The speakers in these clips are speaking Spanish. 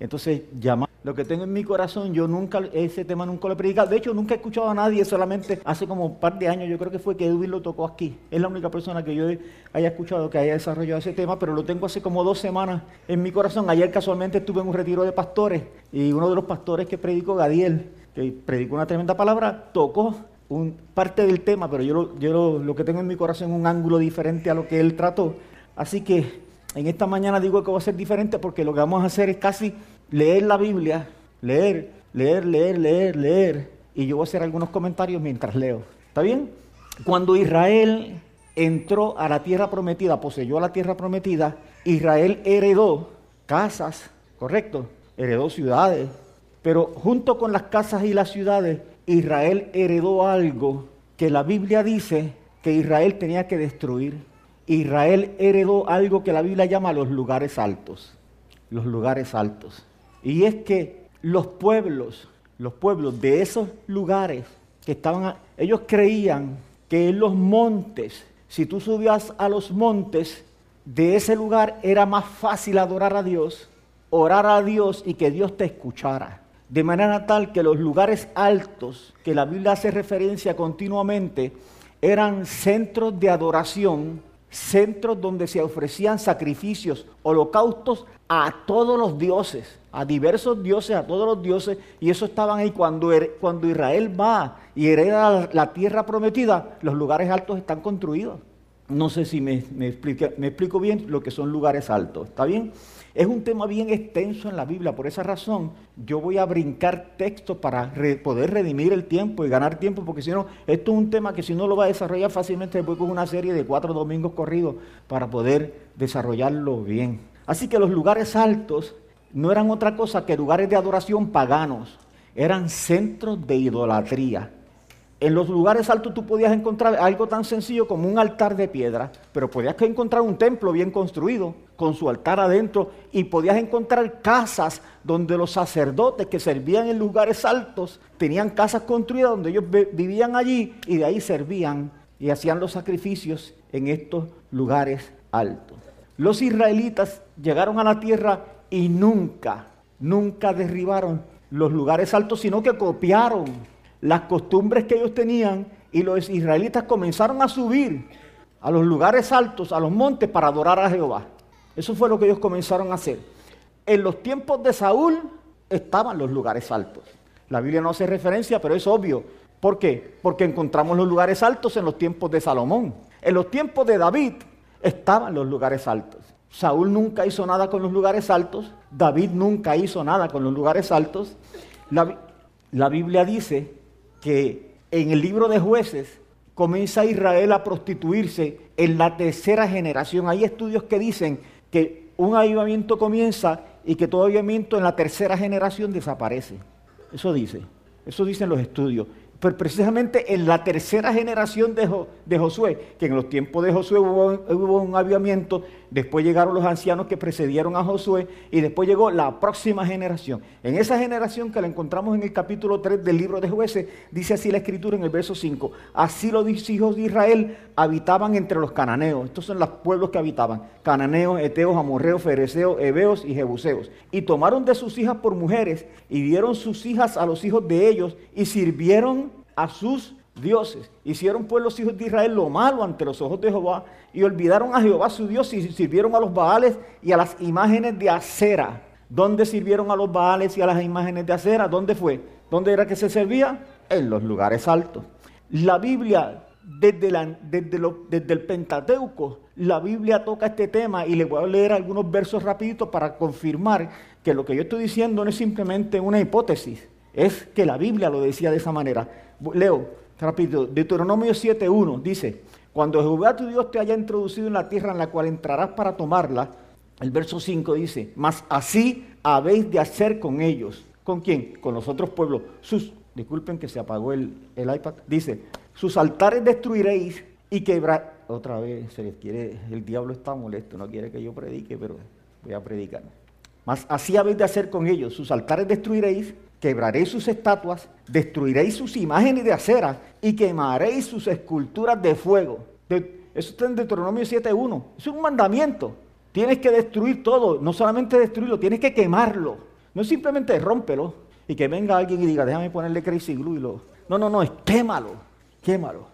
Entonces, llama. Lo que tengo en mi corazón, yo nunca, ese tema nunca lo he predicado. De hecho, nunca he escuchado a nadie, solamente hace como un par de años, yo creo que fue que Edwin lo tocó aquí. Es la única persona que yo haya escuchado que haya desarrollado ese tema, pero lo tengo hace como dos semanas en mi corazón. Ayer casualmente estuve en un retiro de pastores y uno de los pastores que predicó, Gadiel, que predicó una tremenda palabra, tocó un, parte del tema, pero yo, lo, yo lo, que tengo en mi corazón es un ángulo diferente a lo que él trató. Así que en esta mañana digo que va a ser diferente porque lo que vamos a hacer es casi leer la Biblia, leer, leer, leer, leer, leer, y yo voy a hacer algunos comentarios mientras leo. ¿Está bien? Cuando Israel entró a la tierra prometida, poseyó la tierra prometida, Israel heredó casas, correcto, heredó ciudades, pero junto con las casas y las ciudades, Israel heredó algo que la Biblia dice que Israel tenía que destruir. Israel heredó algo que la Biblia llama los lugares altos. Los lugares altos. Y es que los pueblos, los pueblos de esos lugares que estaban, ellos creían que en los montes, si tú subías a los montes, de ese lugar era más fácil adorar a Dios, orar a Dios y que Dios te escuchara. De manera tal que los lugares altos, que la Biblia hace referencia continuamente, eran centros de adoración, centros donde se ofrecían sacrificios, holocaustos a todos los dioses, a diversos dioses, a todos los dioses, y eso estaban ahí cuando, cuando Israel va y hereda la tierra prometida, los lugares altos están construidos. No sé si me, me, explico bien lo que son lugares altos, ¿está bien? Es un tema bien extenso en la Biblia, por esa razón yo voy a brincar textos para poder redimir el tiempo y ganar tiempo, porque si no, esto es un tema que si no lo va a desarrollar fácilmente, después con una serie de cuatro domingos corridos para poder desarrollarlo bien. Así que los lugares altos no eran otra cosa que lugares de adoración paganos, eran centros de idolatría. En los lugares altos tú podías encontrar algo tan sencillo como un altar de piedra, pero podías encontrar un templo bien construido, con su altar adentro, y podías encontrar casas donde los sacerdotes que servían en lugares altos tenían casas construidas donde ellos vivían allí y de ahí servían y hacían los sacrificios en estos lugares altos. Los israelitas llegaron a la tierra y nunca, nunca derribaron los lugares altos, sino que copiaron las costumbres que ellos tenían y los israelitas comenzaron a subir a los lugares altos, a los montes para adorar a Jehová. Eso fue lo que ellos comenzaron a hacer. En los tiempos de Saúl estaban los lugares altos. La Biblia no hace referencia, pero es obvio. ¿Por qué? Porque encontramos los lugares altos en los tiempos de Salomón. En los tiempos de David estaban los lugares altos. Saúl nunca hizo nada con los lugares altos. David nunca hizo nada con los lugares altos. La, la Biblia dice que en el libro de jueces comienza Israel a prostituirse en la tercera generación. Hay estudios que dicen que un avivamiento comienza y que todo avivamiento en la tercera generación desaparece. Eso dice, eso dicen los estudios. Pero precisamente en la tercera generación de, Josué, que en los tiempos de Josué hubo, un avivamiento, después llegaron los ancianos que precedieron a Josué y después llegó la próxima generación. En esa generación que la encontramos en el capítulo 3 del libro de jueces, dice así la escritura en el verso 5, así los hijos de Israel habitaban entre los cananeos, estos son los pueblos que habitaban, cananeos, eteos, amorreos, fereceos, heveos y jebuseos, y tomaron de sus hijas por mujeres y dieron sus hijas a los hijos de ellos y sirvieron a sus dioses. Hicieron pues los hijos de Israel lo malo ante los ojos de Jehová y olvidaron a Jehová su Dios y sirvieron a los Baales y a las imágenes de acera. ¿Dónde sirvieron a los Baales y a las imágenes de acera? ¿Dónde fue? ¿Dónde era que se servía? En los lugares altos. La Biblia, desde, el Pentateuco, la Biblia toca este tema y le voy a leer algunos versos rapiditos para confirmar que lo que yo estoy diciendo no es simplemente una hipótesis, es que la Biblia lo decía de esa manera. Leo rápido, Deuteronomio 7.1 dice, cuando Jehová tu Dios te haya introducido en la tierra en la cual entrarás para tomarla, el verso 5 dice, mas así habéis de hacer con ellos. ¿Con quién? Con los otros pueblos. Sus, disculpen que se apagó el, el iPad. Dice, sus altares destruiréis y quebrar. Otra vez se les quiere, el diablo está molesto, no quiere que yo predique, pero voy a predicar. Mas así habéis de hacer con ellos. Sus altares destruiréis quebraréis sus estatuas, destruiréis sus imágenes de acera y quemaréis sus esculturas de fuego. eso está en Deuteronomio 7.1. Es un mandamiento. Tienes que destruir todo, no solamente destruirlo, tienes que quemarlo. No simplemente rómpelo y que venga alguien y diga, déjame ponerle crazy glue y lo... No, no, no, es quémalo, quémalo.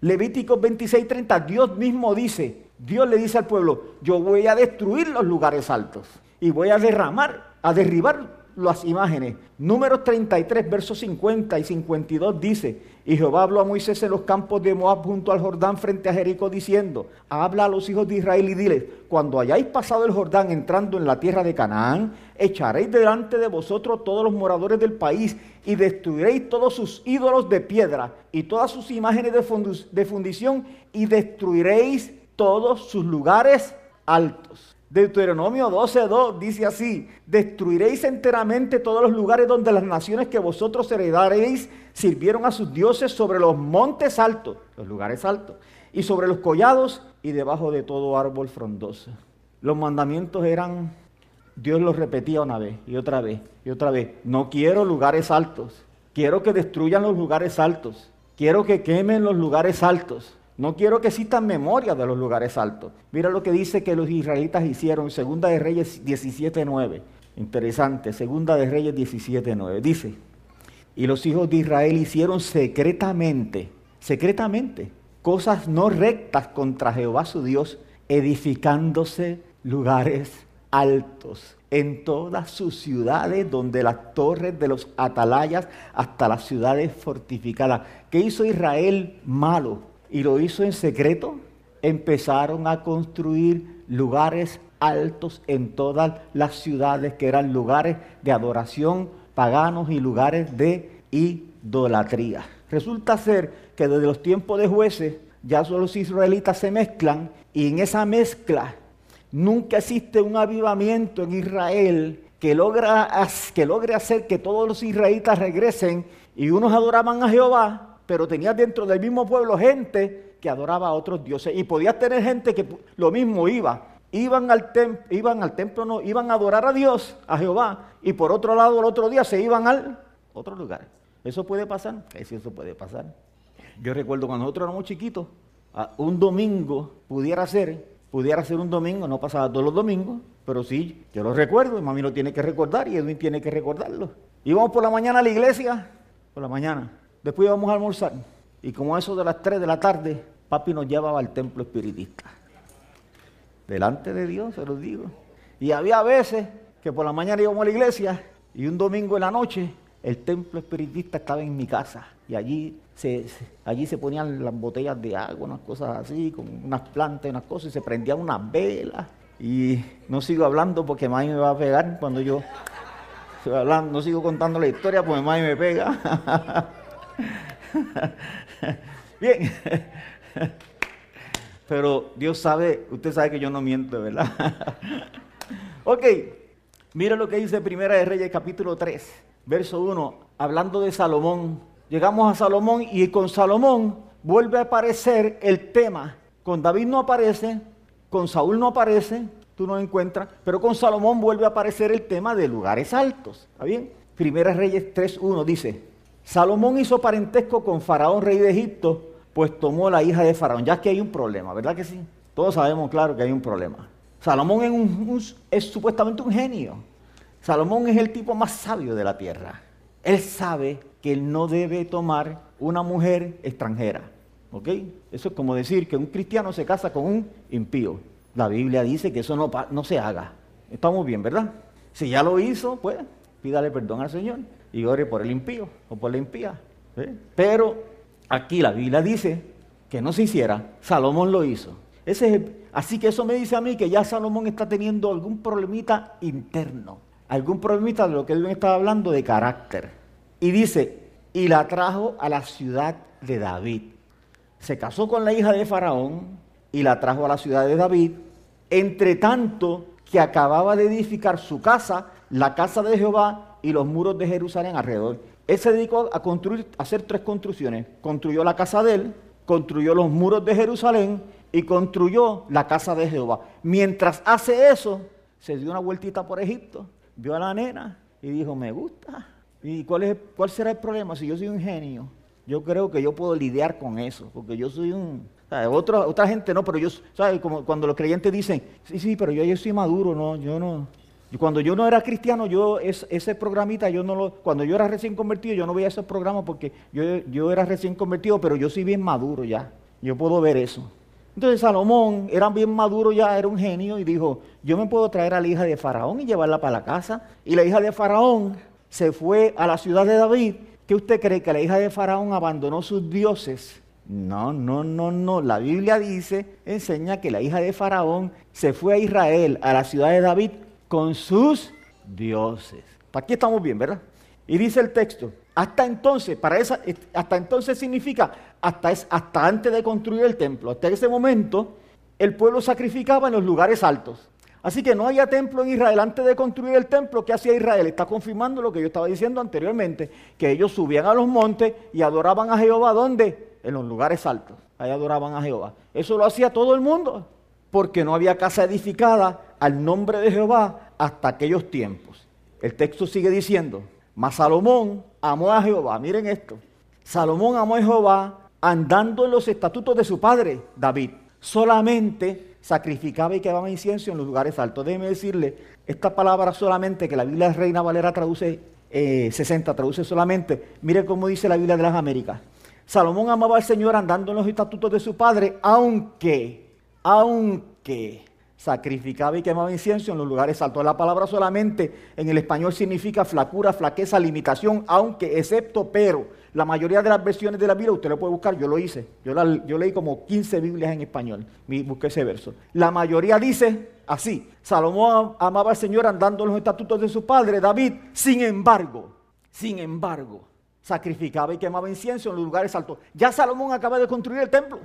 Levítico 26:30, Dios mismo dice, Dios le dice al pueblo, yo voy a destruir los lugares altos y voy a derramar, a derribar las imágenes. Números 33, versos 50 y 52 dice, y Jehová habló a Moisés en los campos de Moab junto al Jordán frente a Jericó diciendo, habla a los hijos de Israel y diles, cuando hayáis pasado el Jordán entrando en la tierra de Canaán, echaréis delante de vosotros todos los moradores del país y destruiréis todos sus ídolos de piedra y todas sus imágenes de fundición y destruiréis todos sus lugares altos. Deuteronomio 12.2 dice así, destruiréis enteramente todos los lugares donde las naciones que vosotros heredaréis sirvieron a sus dioses sobre los montes altos, los lugares altos, y sobre los collados y debajo de todo árbol frondoso. Los mandamientos eran, Dios los repetía una vez y otra vez y otra vez, no quiero lugares altos, quiero que destruyan los lugares altos, quiero que quemen los lugares altos. No quiero que existan memoria de los lugares altos. Mira lo que dice que los israelitas hicieron, Segunda de Reyes 17.9. Interesante, Segunda de Reyes 17.9. Dice, y los hijos de Israel hicieron secretamente, secretamente, cosas no rectas contra Jehová su Dios, edificándose lugares altos en todas sus ciudades, donde las torres de los atalayas hasta las ciudades fortificadas. ¿Qué hizo Israel malo? Y lo hizo en secreto, empezaron a construir lugares altos en todas las ciudades que eran lugares de adoración paganos y lugares de idolatría. Resulta ser que desde los tiempos de jueces ya los israelitas se mezclan y en esa mezcla nunca existe un avivamiento en Israel que, logra, que logre hacer que todos los israelitas regresen y unos adoraban a Jehová pero tenías dentro del mismo pueblo gente que adoraba a otros dioses. Y podías tener gente que lo mismo iba. Iban al, templo, no, iban a adorar a Dios, a Jehová, y por otro lado, el otro día se iban al otro lugar. ¿Eso puede pasar? Sí, eso puede pasar. Yo recuerdo cuando nosotros éramos chiquitos, un domingo pudiera ser, pudiera ser un domingo, no pasaba todos los domingos, pero sí, yo lo recuerdo, y mami lo tiene que recordar y Edwin tiene que recordarlo. Íbamos por la mañana a la iglesia, por la mañana, Después íbamos a almorzar y como eso de las 3 de la tarde, papi nos llevaba al templo espiritista. Delante de Dios, se lo digo. Y había veces que por la mañana íbamos a la iglesia y un domingo en la noche el templo espiritista estaba en mi casa y allí se, allí se ponían las botellas de agua, unas cosas así, con unas plantas y unas cosas, y se prendían unas velas. Y no sigo hablando porque mami me va a pegar cuando yo hablando, no sigo contando la historia porque mami me pega. Bien. Pero Dios sabe, usted sabe que yo no miento, ¿verdad? ok, mira lo que dice Primera de Reyes capítulo 3, verso 1, hablando de Salomón. Llegamos a Salomón y con Salomón vuelve a aparecer el tema. Con David no aparece, con Saúl no aparece, tú no encuentras, pero con Salomón vuelve a aparecer el tema de lugares altos. ¿Está bien? Primera Reyes 3.1 dice, Salomón hizo parentesco con Faraón, rey de Egipto, pues tomó la hija de Faraón. Ya que hay un problema, ¿verdad que sí? Todos sabemos, claro, que hay un problema. Salomón es, supuestamente un genio. Salomón es el tipo más sabio de la tierra. Él sabe que él no debe tomar una mujer extranjera. ¿Ok? Eso es como decir que un cristiano se casa con un impío. La Biblia dice que eso no, no se haga. Estamos bien, ¿verdad? Si ya lo hizo, pues pídale perdón al Señor y ore por el impío o por la impía. Pero aquí la Biblia dice que no se hiciera, Salomón lo hizo. Así que eso me dice a mí que ya Salomón está teniendo algún problemita interno, algún problemita de lo que él estaba hablando de carácter. Y dice, y la trajo a la ciudad de David. Se casó con la hija de Faraón y la trajo a la ciudad de David, entre tanto que acababa de edificar su casa, la casa de Jehová, y los muros de Jerusalén alrededor. Él se dedicó a construir, a hacer tres construcciones. Construyó la casa de él, construyó los muros de Jerusalén y construyó la casa de Jehová. Mientras hace eso, se dio una vueltita por Egipto, vio a la nena y dijo, me gusta. ¿Y cuál, es, cuál será el problema? Si yo soy un genio, yo creo que yo puedo lidiar con eso, porque yo soy un... Otra, otra gente no, pero yo, ¿sabes? Como cuando los creyentes dicen, sí, sí, pero yo, yo soy maduro, no, yo no, cuando yo no era cristiano, yo ese programita, yo no lo, cuando yo era recién convertido, yo no veía esos programas porque yo, yo era recién convertido, pero yo soy bien maduro ya. Yo puedo ver eso. Entonces Salomón era bien maduro ya, era un genio y dijo, yo me puedo traer a la hija de Faraón y llevarla para la casa. Y la hija de Faraón se fue a la ciudad de David. ¿Qué usted cree que la hija de Faraón abandonó sus dioses? No, no, no, no. La Biblia dice, enseña que la hija de Faraón se fue a Israel, a la ciudad de David, con sus dioses. Aquí estamos bien, ¿verdad? Y dice el texto, hasta entonces, para esa, hasta entonces significa hasta, hasta antes de construir el templo. Hasta ese momento, el pueblo sacrificaba en los lugares altos. Así que no había templo en Israel antes de construir el templo. ¿Qué hacía Israel? Está confirmando lo que yo estaba diciendo anteriormente, que ellos subían a los montes y adoraban a Jehová. ¿Dónde? En los lugares altos. Ahí adoraban a Jehová. Eso lo hacía todo el mundo, porque no había casa edificada al nombre de Jehová hasta aquellos tiempos. El texto sigue diciendo, mas Salomón amó a Jehová. Miren esto. Salomón amó a Jehová andando en los estatutos de su padre, David. Solamente sacrificaba y quemaba incienso en los lugares altos. Déjeme decirle, esta palabra solamente, que la Biblia de Reina Valera traduce 60, eh, traduce solamente, mire cómo dice la Biblia de las Américas. Salomón amaba al Señor andando en los estatutos de su padre, aunque, aunque sacrificaba y quemaba incienso en los lugares altos. La palabra solamente en el español significa flacura, flaqueza, limitación, aunque, excepto, pero. La mayoría de las versiones de la Biblia, usted lo puede buscar, yo lo hice. Yo, yo leí como 15 Biblias en español, busqué ese verso. La mayoría dice así, Salomón amaba al Señor andando en los estatutos de su padre, David, sin embargo, sin embargo, sacrificaba y quemaba incienso en los lugares altos. Ya Salomón acaba de construir el templo.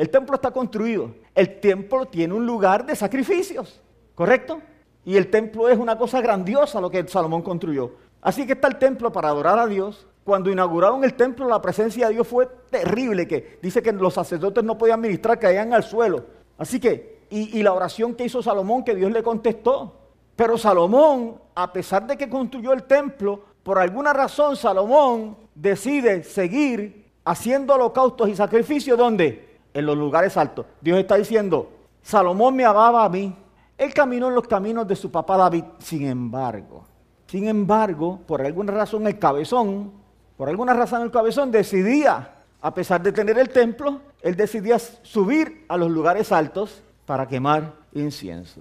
El templo está construido. El templo tiene un lugar de sacrificios, ¿correcto? Y el templo es una cosa grandiosa lo que Salomón construyó. Así que está el templo para adorar a Dios. Cuando inauguraron el templo, la presencia de Dios fue terrible, que dice que los sacerdotes no podían ministrar, caían al suelo. Así que, y, y la oración que hizo Salomón, que Dios le contestó. Pero Salomón, a pesar de que construyó el templo, por alguna razón Salomón decide seguir haciendo holocaustos y sacrificios, ¿dónde? En los lugares altos. Dios está diciendo, Salomón me amaba a mí. Él caminó en los caminos de su papá David. Sin embargo, sin embargo, por alguna razón el cabezón, por alguna razón el cabezón decidía, a pesar de tener el templo, él decidía subir a los lugares altos para quemar incienso.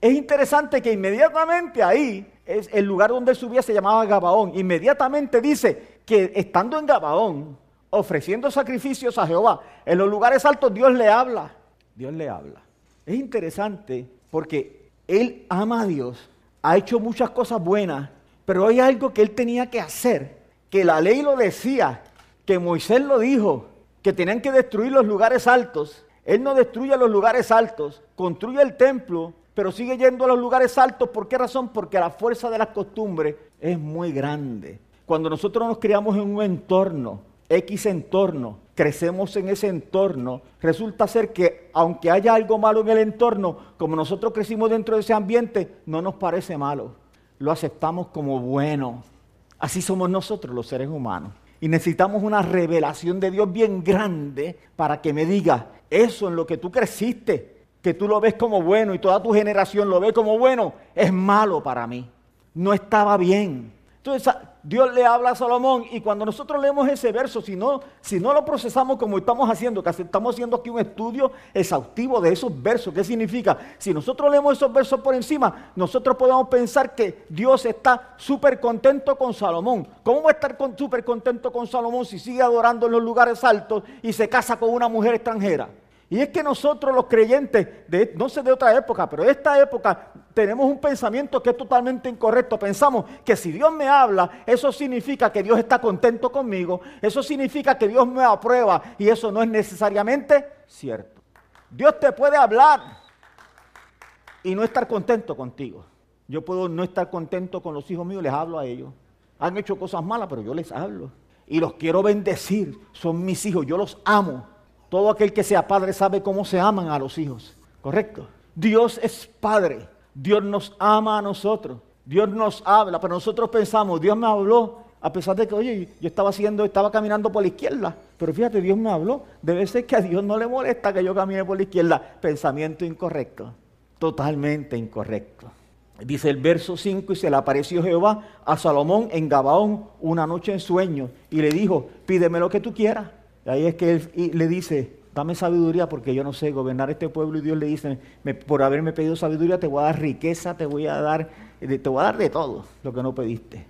Es interesante que inmediatamente ahí, es el lugar donde subía se llamaba Gabaón. Inmediatamente dice que estando en Gabaón, ofreciendo sacrificios a Jehová. En los lugares altos Dios le habla. Dios le habla. Es interesante porque él ama a Dios, ha hecho muchas cosas buenas, pero hay algo que él tenía que hacer, que la ley lo decía, que Moisés lo dijo, que tenían que destruir los lugares altos. Él no destruye los lugares altos, construye el templo, pero sigue yendo a los lugares altos. ¿Por qué razón? Porque la fuerza de las costumbres es muy grande. Cuando nosotros nos criamos en un entorno X entorno, crecemos en ese entorno, resulta ser que aunque haya algo malo en el entorno, como nosotros crecimos dentro de ese ambiente, no nos parece malo. Lo aceptamos como bueno. Así somos nosotros los seres humanos. Y necesitamos una revelación de Dios bien grande para que me diga, eso en lo que tú creciste, que tú lo ves como bueno y toda tu generación lo ve como bueno, es malo para mí. No estaba bien. Entonces Dios le habla a Salomón y cuando nosotros leemos ese verso, si no, si no lo procesamos como estamos haciendo, que estamos haciendo aquí un estudio exhaustivo de esos versos, ¿qué significa? Si nosotros leemos esos versos por encima, nosotros podemos pensar que Dios está súper contento con Salomón. ¿Cómo va a estar súper contento con Salomón si sigue adorando en los lugares altos y se casa con una mujer extranjera? Y es que nosotros los creyentes, no sé de otra época, pero de esta época tenemos un pensamiento que es totalmente incorrecto. Pensamos que si Dios me habla, eso significa que Dios está contento conmigo, eso significa que Dios me aprueba y eso no es necesariamente cierto. Dios te puede hablar y no estar contento contigo. Yo puedo no estar contento con los hijos míos, les hablo a ellos. Han hecho cosas malas, pero yo les hablo. Y los quiero bendecir, son mis hijos, yo los amo. Todo aquel que sea padre sabe cómo se aman a los hijos, ¿correcto? Dios es padre, Dios nos ama a nosotros, Dios nos habla, pero nosotros pensamos, Dios me habló, a pesar de que, oye, yo estaba haciendo, estaba caminando por la izquierda, pero fíjate, Dios me habló, debe ser que a Dios no le molesta que yo camine por la izquierda, pensamiento incorrecto, totalmente incorrecto. Dice el verso 5, y se le apareció Jehová a Salomón en Gabaón una noche en sueño y le dijo, pídeme lo que tú quieras. Ahí es que él le dice, dame sabiduría porque yo no sé gobernar este pueblo y Dios le dice, por haberme pedido sabiduría te voy a dar riqueza, te voy a dar, te voy a dar de todo lo que no pediste.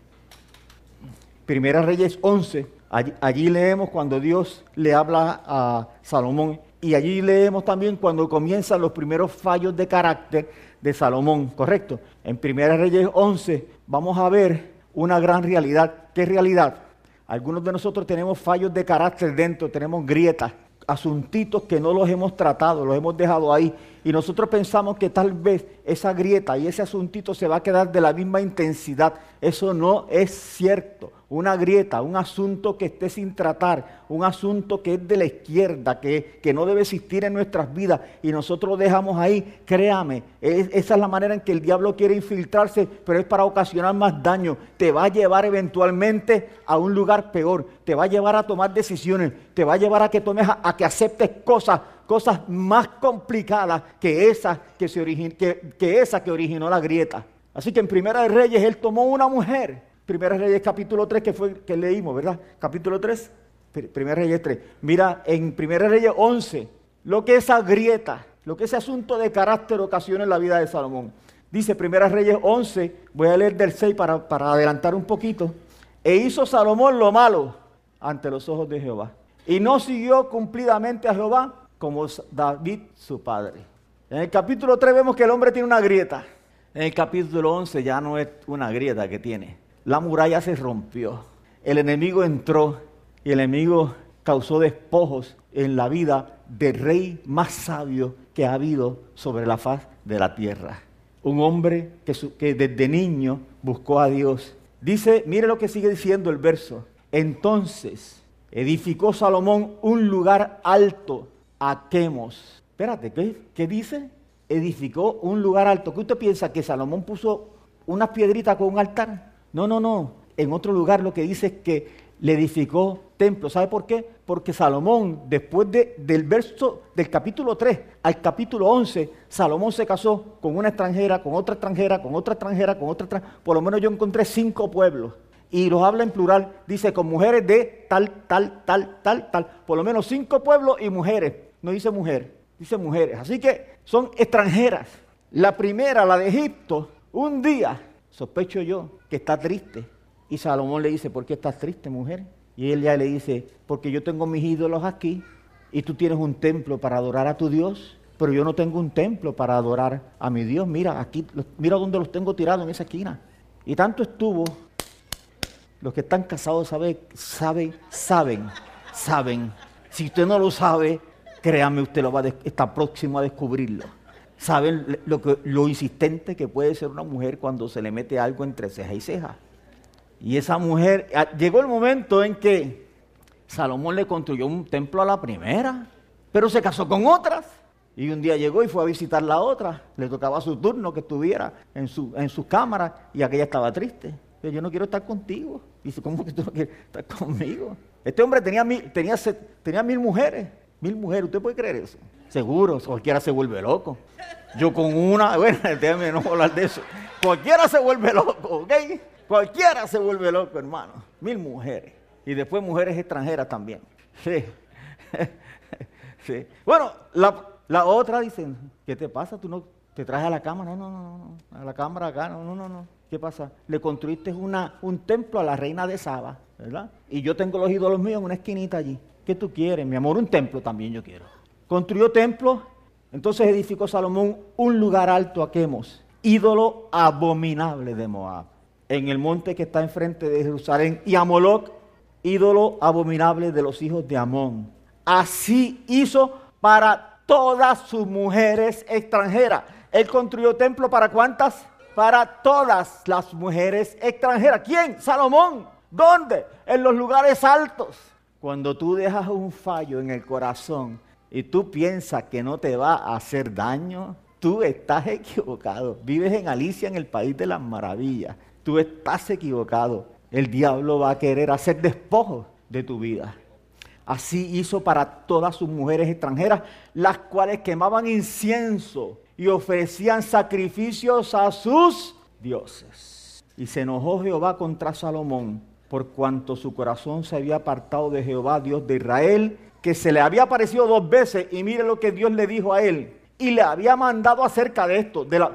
Primera Reyes 11, allí, allí leemos cuando Dios le habla a Salomón y allí leemos también cuando comienzan los primeros fallos de carácter de Salomón, ¿correcto? En Primera Reyes 11 vamos a ver una gran realidad. ¿Qué realidad? Algunos de nosotros tenemos fallos de carácter dentro, tenemos grietas, asuntitos que no los hemos tratado, los hemos dejado ahí. Y nosotros pensamos que tal vez esa grieta y ese asuntito se va a quedar de la misma intensidad. Eso no es cierto una grieta, un asunto que esté sin tratar, un asunto que es de la izquierda, que, no debe existir en nuestras vidas y nosotros lo dejamos ahí, créame, esa es la manera en que el diablo quiere infiltrarse, pero es para ocasionar más daño. Te va a llevar eventualmente a un lugar peor, te va a llevar a tomar decisiones, te va a llevar a que tomes, a, que aceptes cosas, cosas más complicadas que esas que, se que, que, esa que originó la grieta. Así que en Primera de Reyes él tomó una mujer Primera Reyes capítulo 3 que fue que leímos, ¿verdad? Capítulo 3, Primera Reyes 3. Mira, en Primera Reyes 11, lo que esa grieta, lo que ese asunto de carácter ocasiona en la vida de Salomón. Dice Primera Reyes 11, voy a leer del 6 para, para adelantar un poquito. E hizo Salomón lo malo ante los ojos de Jehová. Y no siguió cumplidamente a Jehová como David su padre. En el capítulo 3 vemos que el hombre tiene una grieta. En el capítulo 11 ya no es una grieta que tiene la muralla se rompió, el enemigo entró y el enemigo causó despojos en la vida del rey más sabio que ha habido sobre la faz de la tierra. Un hombre que, desde niño buscó a Dios. Dice, mire lo que sigue diciendo el verso. Entonces edificó Salomón un lugar alto a Quemos. Espérate, ¿qué, ¿qué dice? Edificó un lugar alto. ¿Qué usted piensa? ¿Que Salomón puso unas piedritas con un altar? No, no, no. En otro lugar lo que dice es que le edificó templo. ¿Sabe por qué? Porque Salomón, después del verso del capítulo 3 al capítulo 11, Salomón se casó con una extranjera, con otra extranjera, con otra extranjera, con otra extranjera. Por lo menos yo encontré cinco pueblos. Y los habla en plural. Dice con mujeres de tal, tal, tal, tal, tal. Por lo menos cinco pueblos y mujeres. No dice mujer, dice mujeres. Así que son extranjeras. La primera, la de Egipto, un día sospecho yo que está triste. Y Salomón le dice, ¿por qué estás triste, mujer? Y ella le dice, porque yo tengo mis ídolos aquí y tú tienes un templo para adorar a tu Dios, pero yo no tengo un templo para adorar a mi Dios. Mira, aquí, mira dónde los tengo tirados en esa esquina. Y tanto estuvo, los que están casados saben, saben, saben, saben. Si usted no lo sabe, créame, usted lo va a está próximo a descubrirlo. ¿Saben lo, lo insistente que puede ser una mujer cuando se le mete algo entre ceja y ceja? Y esa mujer, ah, llegó el momento en que Salomón le construyó un templo a la primera, pero se casó con otras. Y un día llegó y fue a visitar la otra. Le tocaba su turno que estuviera en su, en su cámara y aquella estaba triste. Yo no quiero estar contigo. Dice, ¿cómo que tú no quieres estar conmigo? Este hombre tenía tenía, tenía mil mujeres. Mil mujeres, ¿usted puede creer eso? Seguro, cualquiera se vuelve loco. Yo con una, bueno, déjame no hablar de eso. Cualquiera se vuelve loco, ¿ok? Cualquiera se vuelve loco, hermano. Mil mujeres. Y después mujeres extranjeras también. Sí. sí. Bueno, la, otra dicen, ¿qué te pasa? ¿Tú no te traes a la cama? No, no, no, no. A la cámara acá, no, no, no, no. ¿Qué pasa? Le construiste una, un templo a la reina de Saba, ¿verdad? Y yo tengo los ídolos míos en una esquinita allí. ¿Qué tú quieres? Mi amor, un templo también yo quiero. Construyó templo, entonces edificó Salomón un lugar alto a Quemos, ídolo abominable de Moab, en el monte que está enfrente de Jerusalén, y a Moloch, ídolo abominable de los hijos de Amón. Así hizo para todas sus mujeres extranjeras. Él construyó templo para cuántas? Para todas las mujeres extranjeras. ¿Quién? Salomón. ¿Dónde? En los lugares altos. Cuando tú dejas un fallo en el corazón y tú piensas que no te va a hacer daño, tú estás equivocado. Vives en Alicia, en el país de las maravillas. Tú estás equivocado. El diablo va a querer hacer despojos de tu vida. Así hizo para todas sus mujeres extranjeras, las cuales quemaban incienso y ofrecían sacrificios a sus dioses. Y se enojó Jehová contra Salomón, por cuanto su corazón se había apartado de Jehová, Dios de Israel, que se le había aparecido dos veces, y mire lo que Dios le dijo a él, y le había mandado acerca de esto, de, la,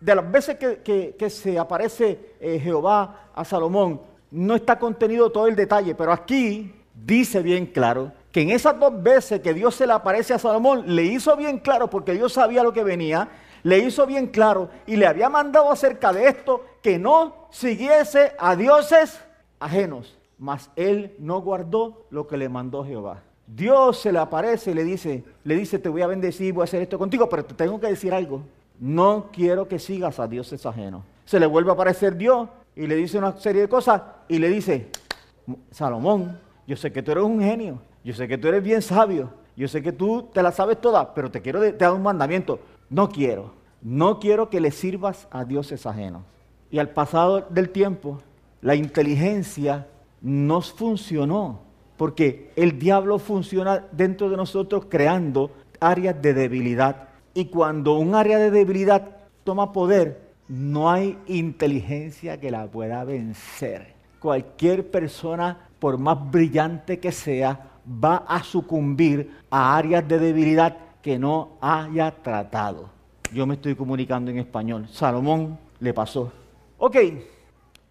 las veces que, se aparece eh, Jehová a Salomón, no está contenido todo el detalle, pero aquí dice bien claro que en esas dos veces que Dios se le aparece a Salomón, le hizo bien claro, porque Dios sabía lo que venía, le hizo bien claro y le había mandado acerca de esto que no siguiese a dioses ajenos, mas él no guardó lo que le mandó Jehová. Dios se le aparece y le dice, le dice, te voy a bendecir, voy a hacer esto contigo, pero te tengo que decir algo. No quiero que sigas a dioses ajenos. Se le vuelve a aparecer Dios y le dice una serie de cosas y le dice, Salomón, yo sé que tú eres un genio, yo sé que tú eres bien sabio, yo sé que tú te la sabes toda, pero te quiero dar un mandamiento. No quiero, no quiero que le sirvas a dioses ajenos. Y al pasado del tiempo, la inteligencia nos funcionó, porque el diablo funciona dentro de nosotros creando áreas de debilidad. Y cuando un área de debilidad toma poder, no hay inteligencia que la pueda vencer. Cualquier persona, por más brillante que sea, va a sucumbir a áreas de debilidad que no haya tratado. Yo me estoy comunicando en español. Salomón le pasó. Ok,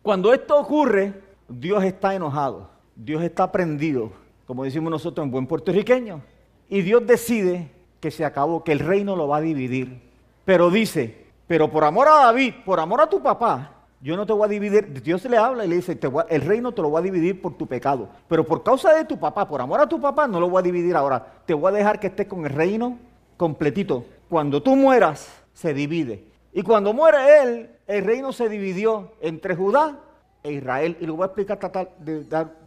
cuando esto ocurre, Dios está enojado, Dios está prendido, como decimos nosotros en buen puertorriqueño, y Dios decide que se acabó, que el reino lo va a dividir. Pero dice, pero por amor a David, por amor a tu papá, yo no te voy a dividir. Dios le habla y le dice, el reino te lo voy a dividir por tu pecado. Pero por causa de tu papá, por amor a tu papá, no lo voy a dividir ahora. Te voy a dejar que estés con el reino completito. Cuando tú mueras, se divide. Y cuando muere él, el reino se dividió entre Judá e Israel. Y lo voy a explicar de,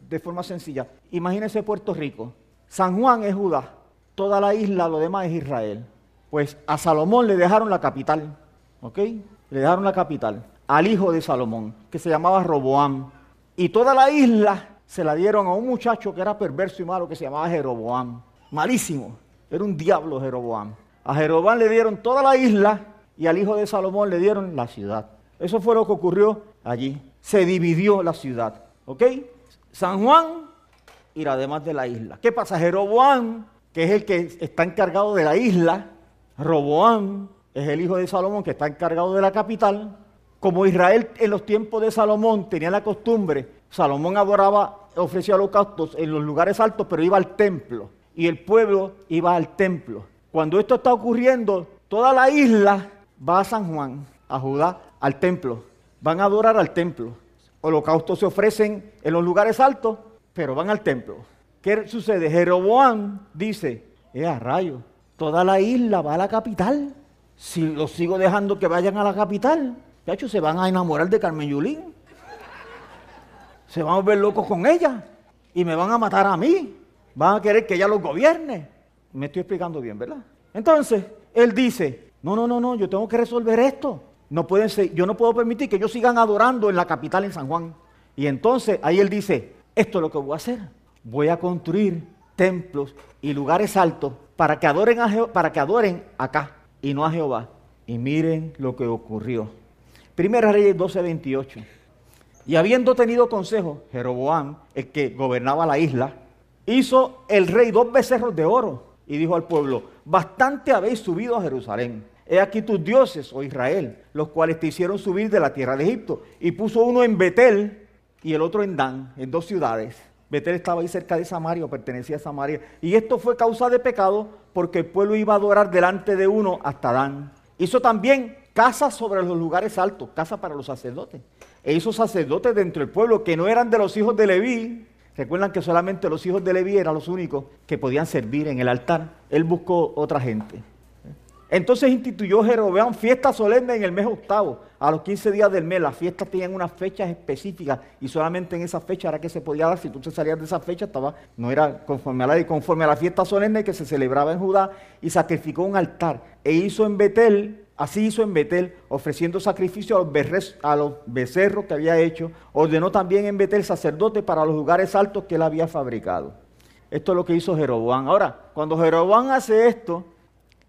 de forma sencilla. Imagínense Puerto Rico. San Juan es Judá. Toda la isla, lo demás es Israel. Pues a Salomón le dejaron la capital. ¿Ok? Le dejaron la capital al hijo de Salomón, que se llamaba Roboam. Y toda la isla se la dieron a un muchacho que era perverso y malo, que se llamaba Jeroboam. Malísimo. Era un diablo Jeroboam. A Jeroboam le dieron toda la isla y al hijo de Salomón le dieron la ciudad. Eso fue lo que ocurrió allí. Se dividió la ciudad. ¿Ok? San Juan y la demás de la isla. ¿Qué pasa? Jeroboam, que es el que está encargado de la isla, Roboam es el hijo de Salomón que está encargado de la capital, como Israel en los tiempos de Salomón tenía la costumbre, Salomón adoraba, ofrecía holocaustos en los lugares altos, pero iba al templo. Y el pueblo iba al templo. Cuando esto está ocurriendo, toda la isla va a San Juan, a Judá, al templo. Van a adorar al templo. Holocaustos se ofrecen en los lugares altos, pero van al templo. ¿Qué sucede? Jeroboam dice, eh, a rayo, toda la isla va a la capital. Si los sigo dejando que vayan a la capital, hecho se van a enamorar de Carmen Yulín. Se van a volver locos con ella. Y me van a matar a mí. Van a querer que ella los gobierne. Me estoy explicando bien, ¿verdad? Entonces, él dice, no, no, no, no, yo tengo que resolver esto. No pueden ser, yo no puedo permitir que ellos sigan adorando en la capital, en San Juan. Y entonces ahí él dice, esto es lo que voy a hacer. Voy a construir templos y lugares altos para que adoren, a para que adoren acá y no a Jehová. Y miren lo que ocurrió. Primera Reyes 12:28. Y habiendo tenido consejo, Jeroboam, el que gobernaba la isla, hizo el rey dos becerros de oro y dijo al pueblo, bastante habéis subido a Jerusalén. He aquí tus dioses, oh Israel, los cuales te hicieron subir de la tierra de Egipto. Y puso uno en Betel y el otro en Dan, en dos ciudades. Betel estaba ahí cerca de Samaria o pertenecía a Samaria. Y esto fue causa de pecado porque el pueblo iba a adorar delante de uno hasta Dan. Hizo también casas sobre los lugares altos, casas para los sacerdotes. E hizo sacerdotes dentro del pueblo que no eran de los hijos de Leví. Recuerdan que solamente los hijos de Leví eran los únicos que podían servir en el altar. Él buscó otra gente. Entonces instituyó Jeroboam fiesta solemne en el mes octavo, a los 15 días del mes. Las fiestas tenían unas fechas específicas y solamente en esa fecha era que se podía dar. Si tú te salías de esa fecha, estaba, no era conforme a la conforme a la fiesta solemne que se celebraba en Judá y sacrificó un altar. E hizo en Betel Así hizo en Betel, ofreciendo sacrificio a los, becerros que había hecho. Ordenó también en Betel sacerdote para los lugares altos que él había fabricado. Esto es lo que hizo Jeroboam. Ahora, cuando Jeroboam hace esto,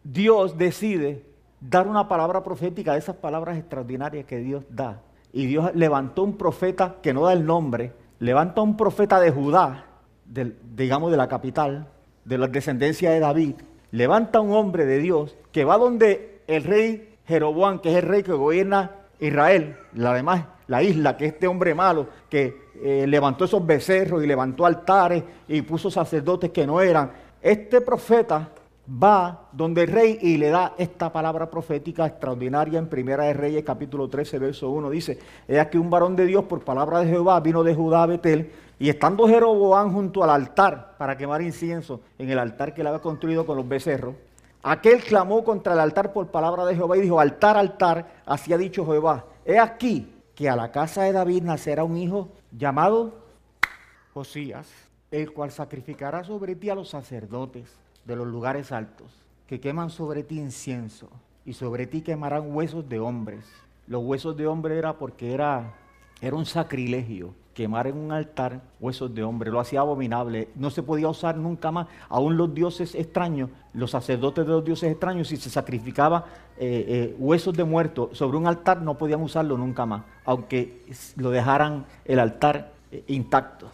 Dios decide dar una palabra profética de esas palabras extraordinarias que Dios da. Y Dios levantó un profeta que no da el nombre, levanta un profeta de Judá, digamos de la capital, de la descendencia de David, levanta un hombre de Dios que va donde el rey Jeroboam, que es el rey que gobierna Israel, la demás, la isla, que este hombre malo, que eh, levantó esos becerros y levantó altares y puso sacerdotes que no eran. Este profeta va donde el rey y le da esta palabra profética extraordinaria en Primera de Reyes capítulo 13 verso 1. Dice, es aquí un varón de Dios por palabra de Jehová vino de Judá a Betel y estando Jeroboam junto al altar para quemar incienso en el altar que él había construido con los becerros, aquel clamó contra el altar por palabra de Jehová y dijo, altar, altar, así ha dicho Jehová, he aquí que a la casa de David nacerá un hijo llamado Josías, el cual sacrificará sobre ti a los sacerdotes de los lugares altos, que queman sobre ti incienso, y sobre ti quemarán huesos de hombres. Los huesos de hombre era porque era, era un sacrilegio quemar en un altar huesos de hombre, lo hacía abominable, no se podía usar nunca más, aún los dioses extraños, los sacerdotes de los dioses extraños, si se sacrificaba eh, eh, huesos de muerto sobre un altar, no podían usarlo nunca más, aunque lo dejaran el altar eh, intacto.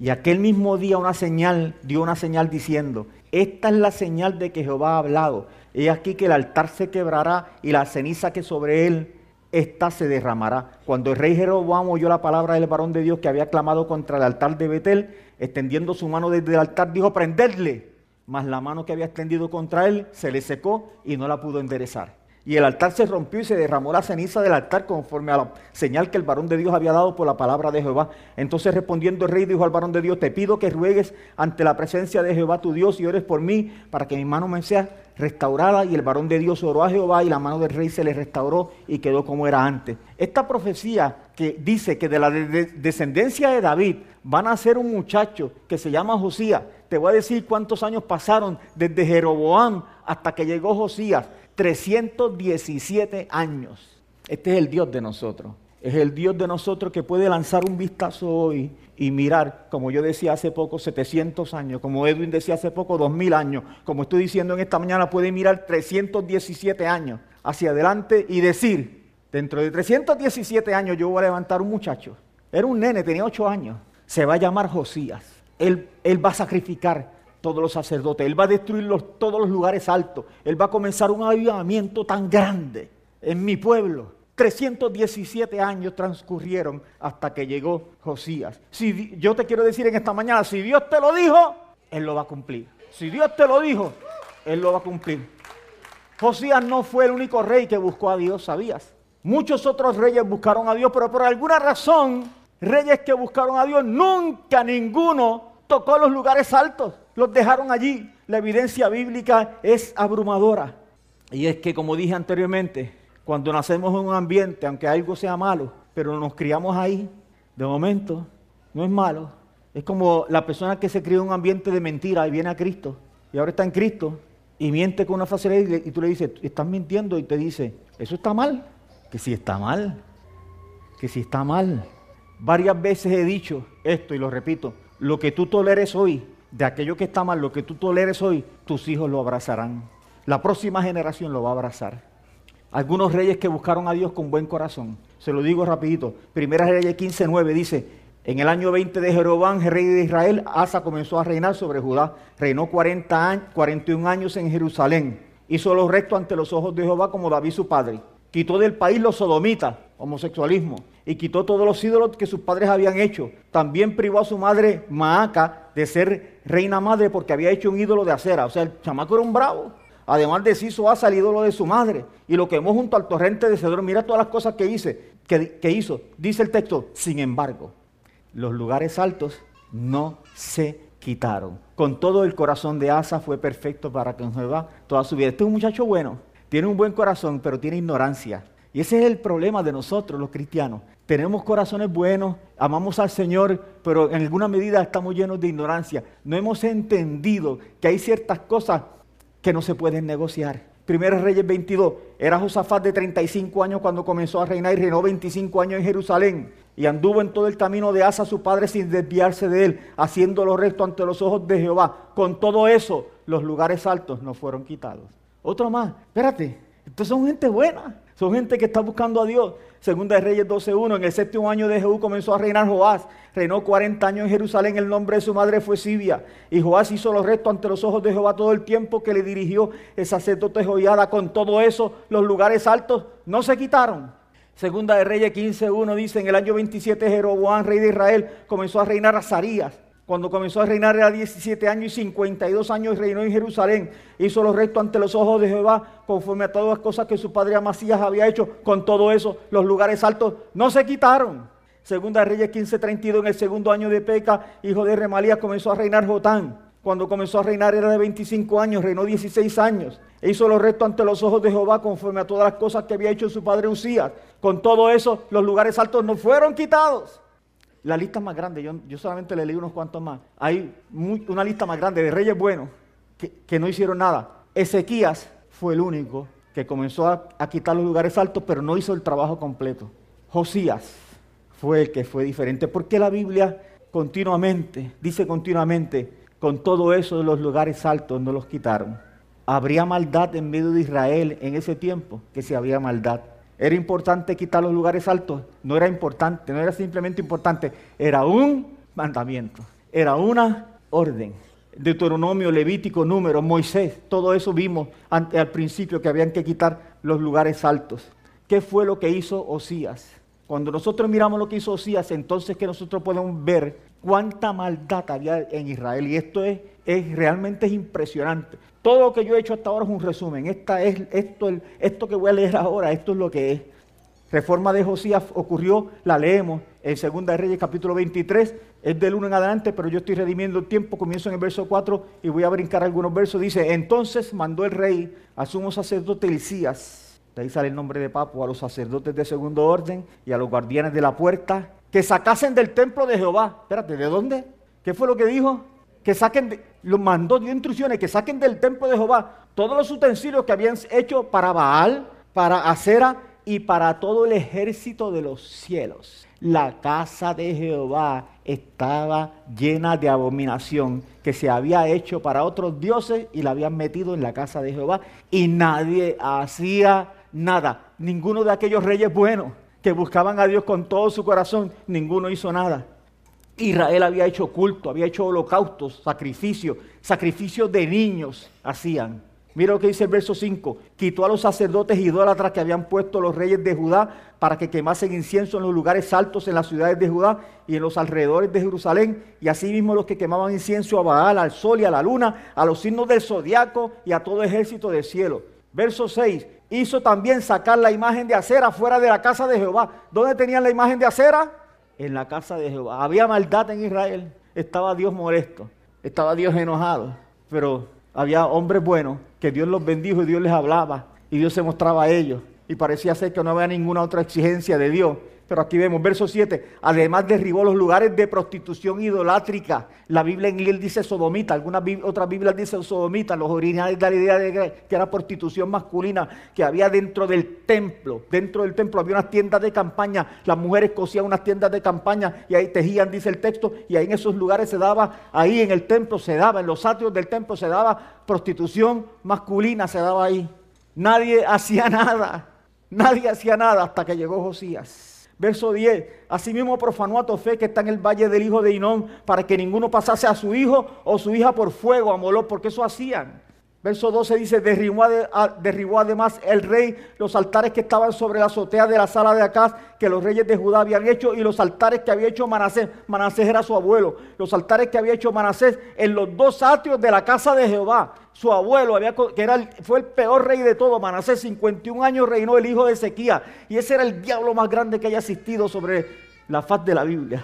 Y aquel mismo día una señal, dio una señal diciendo, esta es la señal de que Jehová ha hablado. He aquí que el altar se quebrará y la ceniza que sobre él está se derramará. Cuando el rey Jeroboam oyó la palabra del varón de Dios que había clamado contra el altar de Betel, extendiendo su mano desde el altar, dijo, prendedle. Mas la mano que había extendido contra él se le secó y no la pudo enderezar. Y el altar se rompió y se derramó la ceniza del altar conforme a la señal que el varón de Dios había dado por la palabra de Jehová. Entonces respondiendo el rey dijo al varón de Dios, te pido que ruegues ante la presencia de Jehová tu Dios y ores por mí para que mi mano me sea restaurada. Y el varón de Dios oró a Jehová y la mano del rey se le restauró y quedó como era antes. Esta profecía que dice que de la descendencia de David van a ser un muchacho que se llama Josías. Te voy a decir cuántos años pasaron desde Jeroboam hasta que llegó Josías. 317 años. Este es el Dios de nosotros. Es el Dios de nosotros que puede lanzar un vistazo hoy y mirar, como yo decía hace poco, 700 años, como Edwin decía hace poco, 2000 años, como estoy diciendo en esta mañana, puede mirar 317 años hacia adelante y decir, dentro de 317 años yo voy a levantar un muchacho. Era un nene, tenía 8 años. Se va a llamar Josías. Él, él va a sacrificar todos los sacerdotes. Él va a destruir todos los lugares altos. Él va a comenzar un avivamiento tan grande en mi pueblo. 317 años transcurrieron hasta que llegó Josías. Si yo te quiero decir en esta mañana, si Dios te lo dijo, Él lo va a cumplir. Si Dios te lo dijo, Él lo va a cumplir. Josías no fue el único rey que buscó a Dios, ¿sabías? Muchos otros reyes buscaron a Dios, pero por alguna razón, reyes que buscaron a Dios, nunca ninguno tocó los lugares altos los dejaron allí. La evidencia bíblica es abrumadora. Y es que, como dije anteriormente, cuando nacemos en un ambiente, aunque algo sea malo, pero nos criamos ahí, de momento, no es malo. Es como la persona que se crió en un ambiente de mentira y viene a Cristo, y ahora está en Cristo, y miente con una facilidad, y tú le dices, estás mintiendo, y te dice, eso está mal, que si está mal, que si está mal. Varias veces he dicho esto, y lo repito, lo que tú toleres hoy de aquello que está mal, lo que tú toleres hoy, tus hijos lo abrazarán. La próxima generación lo va a abrazar. Algunos reyes que buscaron a Dios con buen corazón. Se lo digo rapidito. Primera Reyes 15.9 dice, en el año 20 de Jeroboam, rey de Israel, Asa comenzó a reinar sobre Judá. Reinó 40 años, 41 años en Jerusalén. Hizo lo recto ante los ojos de Jehová como David su padre. Quitó del país los sodomitas, homosexualismo, y quitó todos los ídolos que sus padres habían hecho. También privó a su madre Maaca de ser reina madre porque había hecho un ídolo de acera. O sea, el chamaco era un bravo. Además de eso, ha el ídolo de su madre y lo quemó junto al torrente de Cedrón. Mira todas las cosas que, que, que hizo. Dice el texto, sin embargo, los lugares altos no se quitaron. Con todo el corazón de Asa fue perfecto para que Jehová toda su vida. Este es un muchacho bueno, tiene un buen corazón, pero tiene ignorancia. Y ese es el problema de nosotros, los cristianos. Tenemos corazones buenos, amamos al Señor, pero en alguna medida estamos llenos de ignorancia. No hemos entendido que hay ciertas cosas que no se pueden negociar. Primero Reyes 22, era Josafat de 35 años cuando comenzó a reinar y reinó 25 años en Jerusalén. Y anduvo en todo el camino de Asa su padre sin desviarse de él, haciendo lo recto ante los ojos de Jehová. Con todo eso, los lugares altos no fueron quitados. Otro más, espérate, Entonces son gente buena, son gente que está buscando a Dios. Segunda de Reyes 12.1, en el séptimo año de Jehú comenzó a reinar Joás. Reinó 40 años en Jerusalén, el nombre de su madre fue Sibia. Y Joás hizo los restos ante los ojos de Jehová todo el tiempo que le dirigió el sacerdote Joiada. Con todo eso, los lugares altos no se quitaron. Segunda de Reyes 15.1 dice, en el año 27 Jeroboam, rey de Israel, comenzó a reinar a Zarías. Cuando comenzó a reinar era 17 años y 52 años reinó en Jerusalén. Hizo los restos ante los ojos de Jehová conforme a todas las cosas que su padre Amasías había hecho. Con todo eso, los lugares altos no se quitaron. Segunda Reyes 15:32, en el segundo año de Peca, hijo de Remalías, comenzó a reinar Jotán. Cuando comenzó a reinar era de 25 años, reinó 16 años. E hizo los restos ante los ojos de Jehová conforme a todas las cosas que había hecho su padre Usías. Con todo eso, los lugares altos no fueron quitados. La lista más grande, yo, yo solamente le leí unos cuantos más. Hay una lista más grande de reyes buenos que, no hicieron nada. Ezequías fue el único que comenzó a, a quitar los lugares altos, pero no hizo el trabajo completo. Josías fue el que fue diferente, porque la Biblia continuamente, dice continuamente, con todo eso de los lugares altos no los quitaron. ¿Habría maldad en medio de Israel en ese tiempo? Que si había maldad. ¿Era importante quitar los lugares altos? No era importante, no era simplemente importante, era un mandamiento, era una orden. Deuteronomio, Levítico, Número, Moisés, todo eso vimos al principio que habían que quitar los lugares altos. ¿Qué fue lo que hizo Osías? Cuando nosotros miramos lo que hizo Osías, entonces que nosotros podemos ver cuánta maldad había en Israel. Y esto es, es realmente es impresionante. Todo lo que yo he hecho hasta ahora es un resumen. Esta es, esto, esto que voy a leer ahora, esto es lo que es. Reforma de Josías ocurrió, la leemos en 2 de Reyes capítulo 23, es del 1 en adelante, pero yo estoy redimiendo el tiempo, comienzo en el verso 4 y voy a brincar algunos versos. Dice, entonces mandó el rey a sumo sacerdote Elisías, de ahí sale el nombre de Papo, a los sacerdotes de segundo orden y a los guardianes de la puerta, que sacasen del templo de Jehová. Espérate, ¿de dónde? ¿Qué fue lo que dijo? que saquen, lo mandó, dio instrucciones, que saquen del templo de Jehová todos los utensilios que habían hecho para Baal, para Acera y para todo el ejército de los cielos. La casa de Jehová estaba llena de abominación que se había hecho para otros dioses y la habían metido en la casa de Jehová y nadie hacía nada. Ninguno de aquellos reyes buenos que buscaban a Dios con todo su corazón, ninguno hizo nada. Israel había hecho culto, había hecho holocaustos, sacrificios, sacrificios de niños hacían. Mira lo que dice el verso 5. Quitó a los sacerdotes idólatras que habían puesto los reyes de Judá para que quemasen incienso en los lugares altos en las ciudades de Judá y en los alrededores de Jerusalén. Y asimismo los que quemaban incienso a Baal, al sol y a la luna, a los signos del zodiaco y a todo ejército del cielo. Verso 6. Hizo también sacar la imagen de acera fuera de la casa de Jehová. ¿Dónde tenían la imagen de acera? En la casa de Jehová. Había maldad en Israel, estaba Dios molesto, estaba Dios enojado, pero había hombres buenos que Dios los bendijo y Dios les hablaba y Dios se mostraba a ellos. Y parecía ser que no había ninguna otra exigencia de Dios pero aquí vemos, verso 7, además derribó los lugares de prostitución idolátrica. La Biblia en inglés dice sodomita, algunas otras Biblias dicen sodomita. Los originales dan la idea de que era prostitución masculina que había dentro del templo. Dentro del templo había unas tiendas de campaña, las mujeres cosían unas tiendas de campaña y ahí tejían, dice el texto, y ahí en esos lugares se daba, ahí en el templo se daba, en los atrios del templo se daba prostitución masculina, se daba ahí. Nadie hacía nada, nadie hacía nada hasta que llegó Josías. Verso 10. Asimismo profanó a Tofé que está en el valle del hijo de Inón para que ninguno pasase a su hijo o su hija por fuego a Moló, porque eso hacían. Verso 12 dice, derribó, derribó, además el rey los altares que estaban sobre la azotea de la sala de Acaz que los reyes de Judá habían hecho y los altares que había hecho Manasés. Manasés era su abuelo. Los altares que había hecho Manasés en los dos atrios de la casa de Jehová. Su abuelo, había, que era fue el peor rey de todo. Manasés, 51 años reinó el hijo de Ezequías. Y ese era el diablo más grande que haya existido sobre la faz de la Biblia.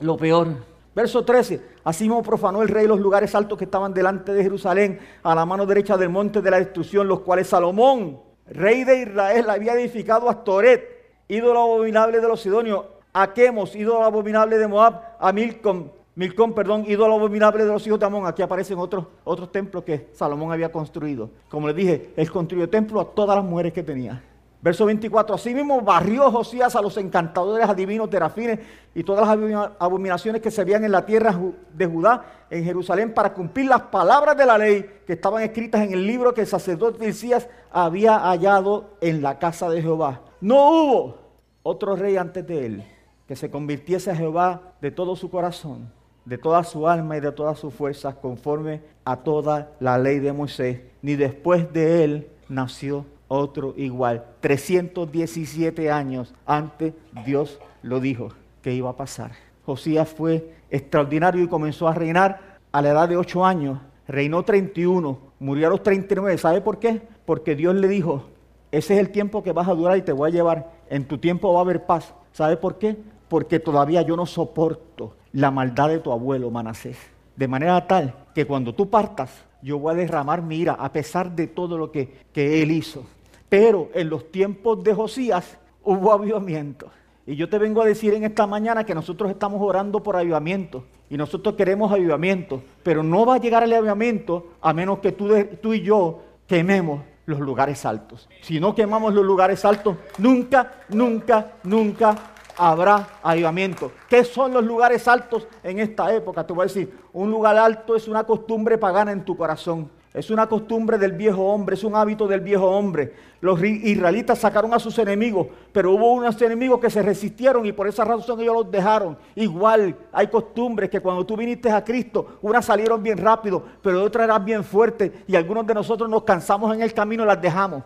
Lo peor. Verso 13. Así profanó el rey los lugares altos que estaban delante de Jerusalén, a la mano derecha del monte de la destrucción, los cuales Salomón, rey de Israel, había edificado a Toret, ídolo abominable de los sidonios, a Quemos, ídolo abominable de Moab, a Milcom, Milcom, perdón, ídolo abominable de los hijos de Amón. Aquí aparecen otros, otros templos que Salomón había construido. Como les dije, él construyó templos a todas las mujeres que tenía. Verso 24, así mismo barrió Josías a los encantadores, adivinos, terafines y todas las abominaciones que se veían en la tierra de Judá, en Jerusalén, para cumplir las palabras de la ley que estaban escritas en el libro que el sacerdote Isías había hallado en la casa de Jehová. No hubo otro rey antes de él que se convirtiese a Jehová de todo su corazón, de toda su alma y de todas sus fuerzas, conforme a toda la ley de Moisés, ni después de él nació otro igual. 317 años antes Dios lo dijo que iba a pasar. Josías fue extraordinario y comenzó a reinar a la edad de 8 años. Reinó 31, murió a los 39. ¿Sabe por qué? Porque Dios le dijo, ese es el tiempo que vas a durar y te voy a llevar. En tu tiempo va a haber paz. ¿Sabe por qué? Porque todavía yo no soporto la maldad de tu abuelo Manasés. De manera tal que cuando tú partas, yo voy a derramar mi ira a pesar de todo lo que, que él hizo. Pero en los tiempos de Josías hubo avivamiento. Y yo te vengo a decir en esta mañana que nosotros estamos orando por avivamiento. Y nosotros queremos avivamiento. Pero no va a llegar el avivamiento a menos que tú, tú y yo quememos los lugares altos. Si no quemamos los lugares altos, nunca, nunca, nunca habrá avivamiento. ¿Qué son los lugares altos en esta época? Te voy a decir, un lugar alto es una costumbre pagana en tu corazón. Es una costumbre del viejo hombre, es un hábito del viejo hombre. Los israelitas sacaron a sus enemigos, pero hubo unos enemigos que se resistieron y por esa razón ellos los dejaron. Igual hay costumbres que cuando tú viniste a Cristo, unas salieron bien rápido, pero otras eran bien fuertes y algunos de nosotros nos cansamos en el camino y las dejamos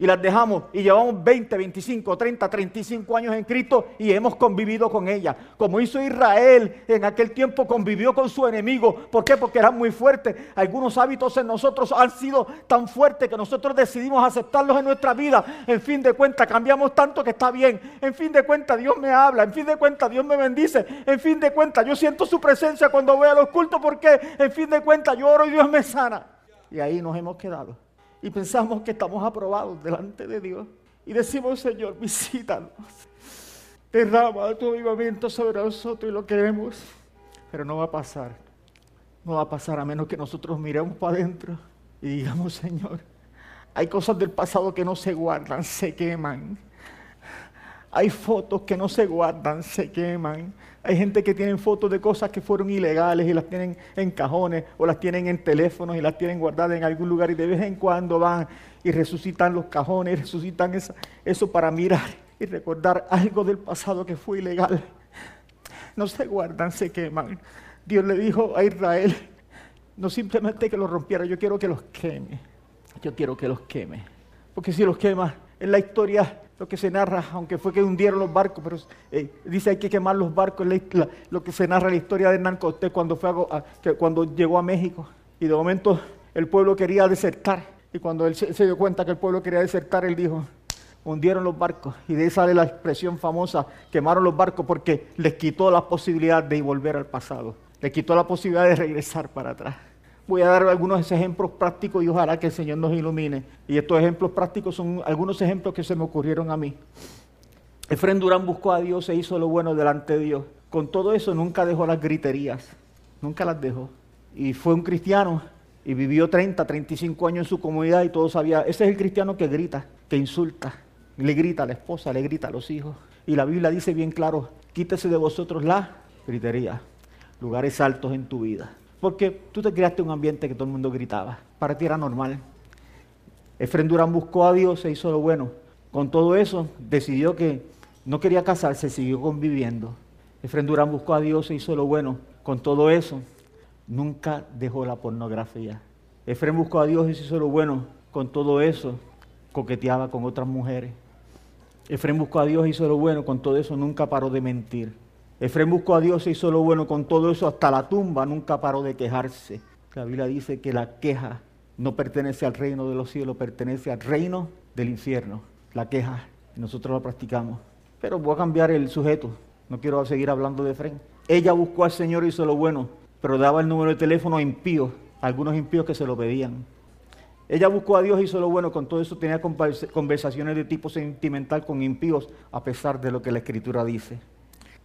y las dejamos y llevamos 20, 25, 30, 35 años en Cristo y hemos convivido con ella. Como hizo Israel en aquel tiempo, convivió con su enemigo. ¿Por qué? Porque eran muy fuertes. Algunos hábitos en nosotros han sido tan fuertes que nosotros decidimos aceptarlos en nuestra vida. En fin de cuentas, cambiamos tanto que está bien. En fin de cuentas, Dios me habla. En fin de cuentas, Dios me bendice. En fin de cuentas, yo siento su presencia cuando voy a los cultos porque en fin de cuentas, yo oro y Dios me sana. Y ahí nos hemos quedado y pensamos que estamos aprobados delante de Dios. Y decimos, Señor, visítanos. Derrama tu avivamiento sobre nosotros y lo queremos. Pero no va a pasar. No va a pasar a menos que nosotros miremos para adentro y digamos, Señor, hay cosas del pasado que no se guardan, se queman. Hay fotos que no se guardan, se queman. Hay gente que tiene fotos de cosas que fueron ilegales y las tienen en cajones o las tienen en teléfonos y las tienen guardadas en algún lugar y de vez en cuando van y resucitan los cajones, resucitan eso para mirar y recordar algo del pasado que fue ilegal. No se guardan, se queman. Dios le dijo a Israel, no simplemente que los rompiera, yo quiero que los queme. Yo quiero que los queme. Porque si los quema, en la historia lo que se narra, aunque fue que hundieron los barcos, pero eh, dice hay que quemar los barcos, lo que se narra la historia de Hernán Cortés cuando, fue cuando llegó a México. Y de momento el pueblo quería desertar. Y cuando él se, dio cuenta que el pueblo quería desertar, él dijo, hundieron los barcos y de ahí sale la expresión famosa, quemaron los barcos porque les quitó la posibilidad de volver al pasado, les quitó la posibilidad de regresar para atrás voy a dar algunos ejemplos prácticos y ojalá que el Señor nos ilumine. Y estos ejemplos prácticos son algunos ejemplos que se me ocurrieron a mí. Efren Durán buscó a Dios e hizo lo bueno delante de Dios. Con todo eso nunca dejó las griterías, nunca las dejó. Y fue un cristiano y vivió 30, 35 años en su comunidad y todo sabía, ese es el cristiano que grita, que insulta, le grita a la esposa, le grita a los hijos. Y la Biblia dice bien claro, quítese de vosotros la gritería, lugares altos en tu vida. Porque tú te creaste un ambiente que todo el mundo gritaba. Para ti era normal. Efren Durán buscó a Dios e hizo lo bueno. Con todo eso, decidió que no quería casarse, siguió conviviendo. Efren Durán buscó a Dios e hizo lo bueno. Con todo eso, nunca dejó la pornografía. Efren buscó a Dios y hizo lo bueno. Con todo eso, coqueteaba con otras mujeres. Efren buscó a Dios y hizo lo bueno. Con todo eso, nunca paró de mentir. Efraín buscó a Dios y hizo lo bueno con todo eso hasta la tumba, nunca paró de quejarse. La Biblia dice que la queja no pertenece al reino de los cielos, pertenece al reino del infierno. La queja, nosotros la practicamos. Pero voy a cambiar el sujeto, no quiero seguir hablando de Efraín. Ella buscó al Señor y hizo lo bueno, pero daba el número de teléfono a impíos, algunos impíos que se lo pedían. Ella buscó a Dios hizo lo bueno, con todo eso tenía conversaciones de tipo sentimental con impíos, a pesar de lo que la Escritura dice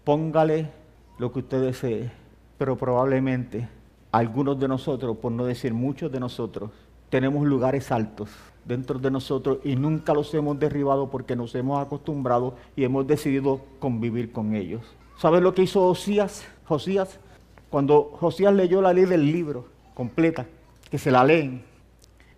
póngale lo que usted desee, pero probablemente algunos de nosotros, por no decir muchos de nosotros, tenemos lugares altos dentro de nosotros y nunca los hemos derribado porque nos hemos acostumbrado y hemos decidido convivir con ellos. ¿Sabes lo que hizo Josías? Josías, cuando Josías leyó la ley del libro completa, que se la leen,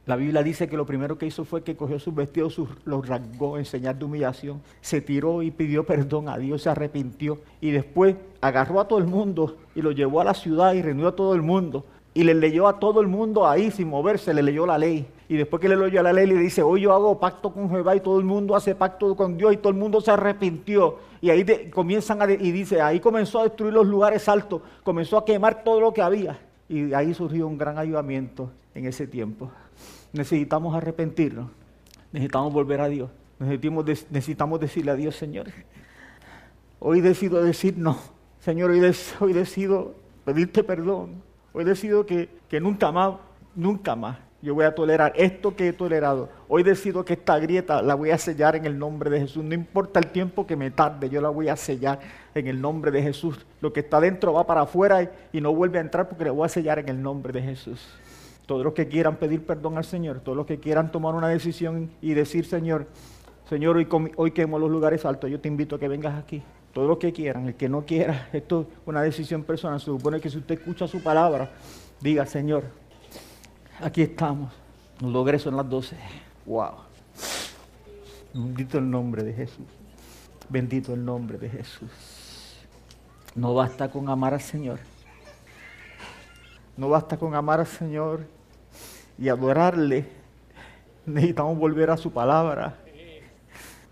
la Biblia dice que lo primero que hizo fue que cogió sus vestidos, los rasgó en señal de humillación, se tiró y pidió perdón a Dios, se arrepintió y después agarró a todo el mundo y lo llevó a la ciudad y reunió a todo el mundo y le leyó a todo el mundo ahí sin moverse, le leyó la ley. Y después que le leyó la ley le dice, hoy yo hago pacto con Jehová y todo el mundo hace pacto con Dios y todo el mundo se arrepintió. Y ahí comienzan a, y dice, ahí comenzó a destruir los lugares altos, comenzó a quemar todo lo que había. Y ahí surgió un gran ayudamiento en ese tiempo. Necesitamos arrepentirnos, necesitamos volver a Dios, necesitamos, necesitamos decirle a Dios, Señor, hoy decido decir no, Señor, hoy, decido pedirte perdón Hoy decido que, que nunca más, nunca más yo voy a tolerar esto que he tolerado. Hoy decido que esta grieta la voy a sellar en el nombre de Jesús. No importa el tiempo que me tarde, yo la voy a sellar en el nombre de Jesús. Lo que está dentro va para afuera y, no vuelve a entrar porque le voy a sellar en el nombre de Jesús. Todos los que quieran pedir perdón al Señor, todos los que quieran tomar una decisión y decir, Señor, Señor, hoy, quemo los lugares altos, yo te invito a que vengas aquí todo lo que quieran, el que no quiera, esto es una decisión personal. Se supone que si usted escucha su palabra, diga, Señor, aquí estamos. Los logré son las 12. Wow. Bendito el nombre de Jesús. Bendito el nombre de Jesús. No basta con amar al Señor. No basta con amar al Señor y adorarle. Necesitamos volver a su palabra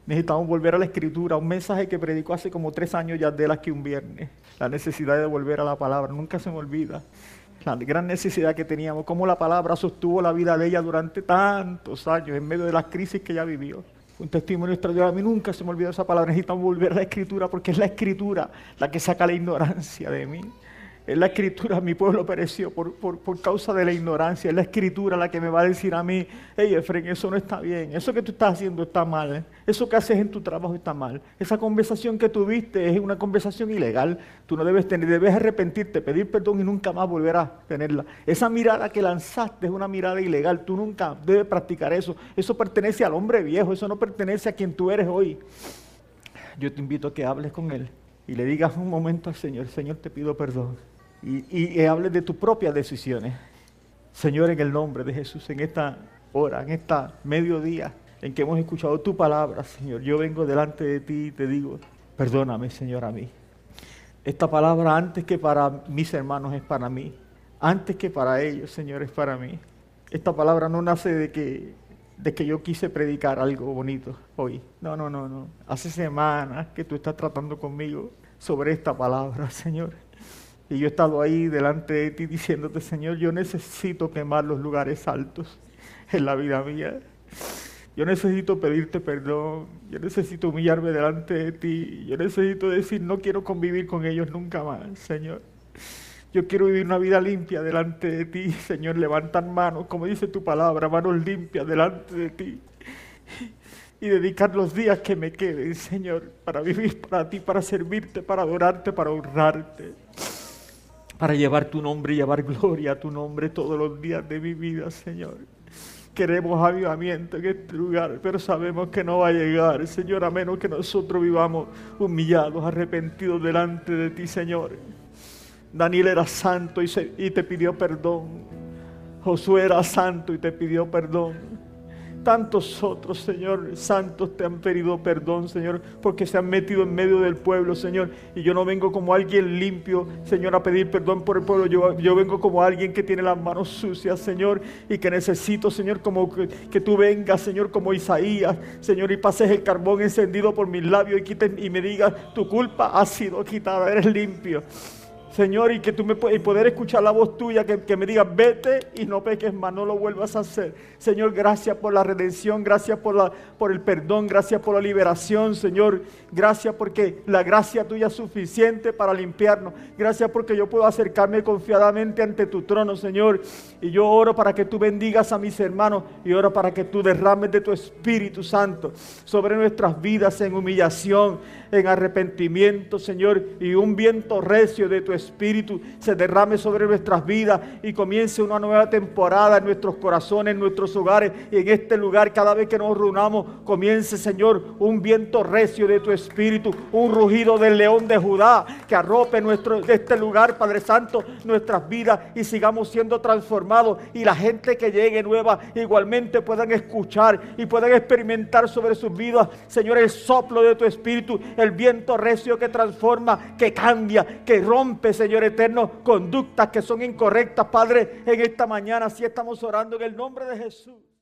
Necesitamos volver a la escritura, un mensaje que predicó hace como tres años ya de la que un viernes. La necesidad de volver a la palabra, nunca se me olvida. La gran necesidad que teníamos, cómo la palabra sostuvo la vida de ella durante tantos años, en medio de las crisis que ella vivió. Un testimonio extraordinario. A mí nunca se me olvidó esa palabra. Necesitamos volver a la escritura porque es la escritura la que saca la ignorancia de mí. Es la escritura, mi pueblo pereció por, por, causa de la ignorancia. Es la escritura la que me va a decir a mí, hey Efren, eso no está bien, eso que tú estás haciendo está mal, eso que haces en tu trabajo está mal. Esa conversación que tuviste es una conversación ilegal, tú no debes tener, debes arrepentirte, pedir perdón y nunca más volver a tenerla. Esa mirada que lanzaste es una mirada ilegal, tú nunca debes practicar eso. Eso pertenece al hombre viejo, eso no pertenece a quien tú eres hoy. Yo te invito a que hables con él y le digas un momento al Señor, Señor te pido perdón y, y hables de tus propias decisiones. Señor, en el nombre de Jesús, en esta hora, en esta mediodía en que hemos escuchado tu palabra, Señor, yo vengo delante de ti y te digo, perdóname, Señor, a mí. Esta palabra antes que para mis hermanos es para mí, antes que para ellos, Señor, es para mí. Esta palabra no nace de que, de que yo quise predicar algo bonito hoy. No, no, no, no. Hace semanas que tú estás tratando conmigo sobre esta palabra, Señor. Y yo he estado ahí delante de ti diciéndote, Señor, yo necesito quemar los lugares altos en la vida mía. Yo necesito pedirte perdón, yo necesito humillarme delante de ti, yo necesito decir, no quiero convivir con ellos nunca más, Señor. Yo quiero vivir una vida limpia delante de ti, Señor. Levantar manos, como dice tu palabra, manos limpias delante de ti. Y dedicar los días que me queden, Señor, para vivir para ti, para servirte, para adorarte, para honrarte para llevar tu nombre y llevar gloria a tu nombre todos los días de mi vida, Señor. Queremos avivamiento en este lugar, pero sabemos que no va a llegar, Señor, a menos que nosotros vivamos humillados, arrepentidos delante de ti, Señor. Daniel era santo y, te pidió perdón. Josué era santo y te pidió perdón tantos otros, Señor, santos te han pedido perdón, Señor, porque se han metido en medio del pueblo, Señor. Y yo no vengo como alguien limpio, Señor, a pedir perdón por el pueblo. Yo, yo vengo como alguien que tiene las manos sucias, Señor, y que necesito, Señor, como que, que tú vengas, Señor, como Isaías, Señor, y pases el carbón encendido por mis labios y, quiten, y me digas, tu culpa ha sido quitada, eres limpio. Señor, y que tú me y poder escuchar la voz tuya que, me diga, vete y no peques más, no lo vuelvas a hacer. Señor, gracias por la redención, gracias por, la, por el perdón, gracias por la liberación, Señor. Gracias porque la gracia tuya es suficiente para limpiarnos. Gracias porque yo puedo acercarme confiadamente ante tu trono, Señor. Y yo oro para que tú bendigas a mis hermanos y oro para que tú derrames de tu Espíritu Santo sobre nuestras vidas en humillación, en arrepentimiento, Señor, y un viento recio de tu Espíritu Espíritu se derrame sobre nuestras vidas y comience una nueva temporada en nuestros corazones, en nuestros hogares y en este lugar. Cada vez que nos reunamos, comience, Señor, un viento recio de tu Espíritu, un rugido del león de Judá que arrope nuestro, de este lugar, Padre Santo, nuestras vidas y sigamos siendo transformados y la gente que llegue nueva igualmente puedan escuchar y puedan experimentar sobre sus vidas, Señor, el soplo de tu Espíritu, el viento recio que transforma, que cambia, que rompe, Señor eterno, conductas que son incorrectas, Padre, en esta mañana. Así estamos orando en el nombre de Jesús.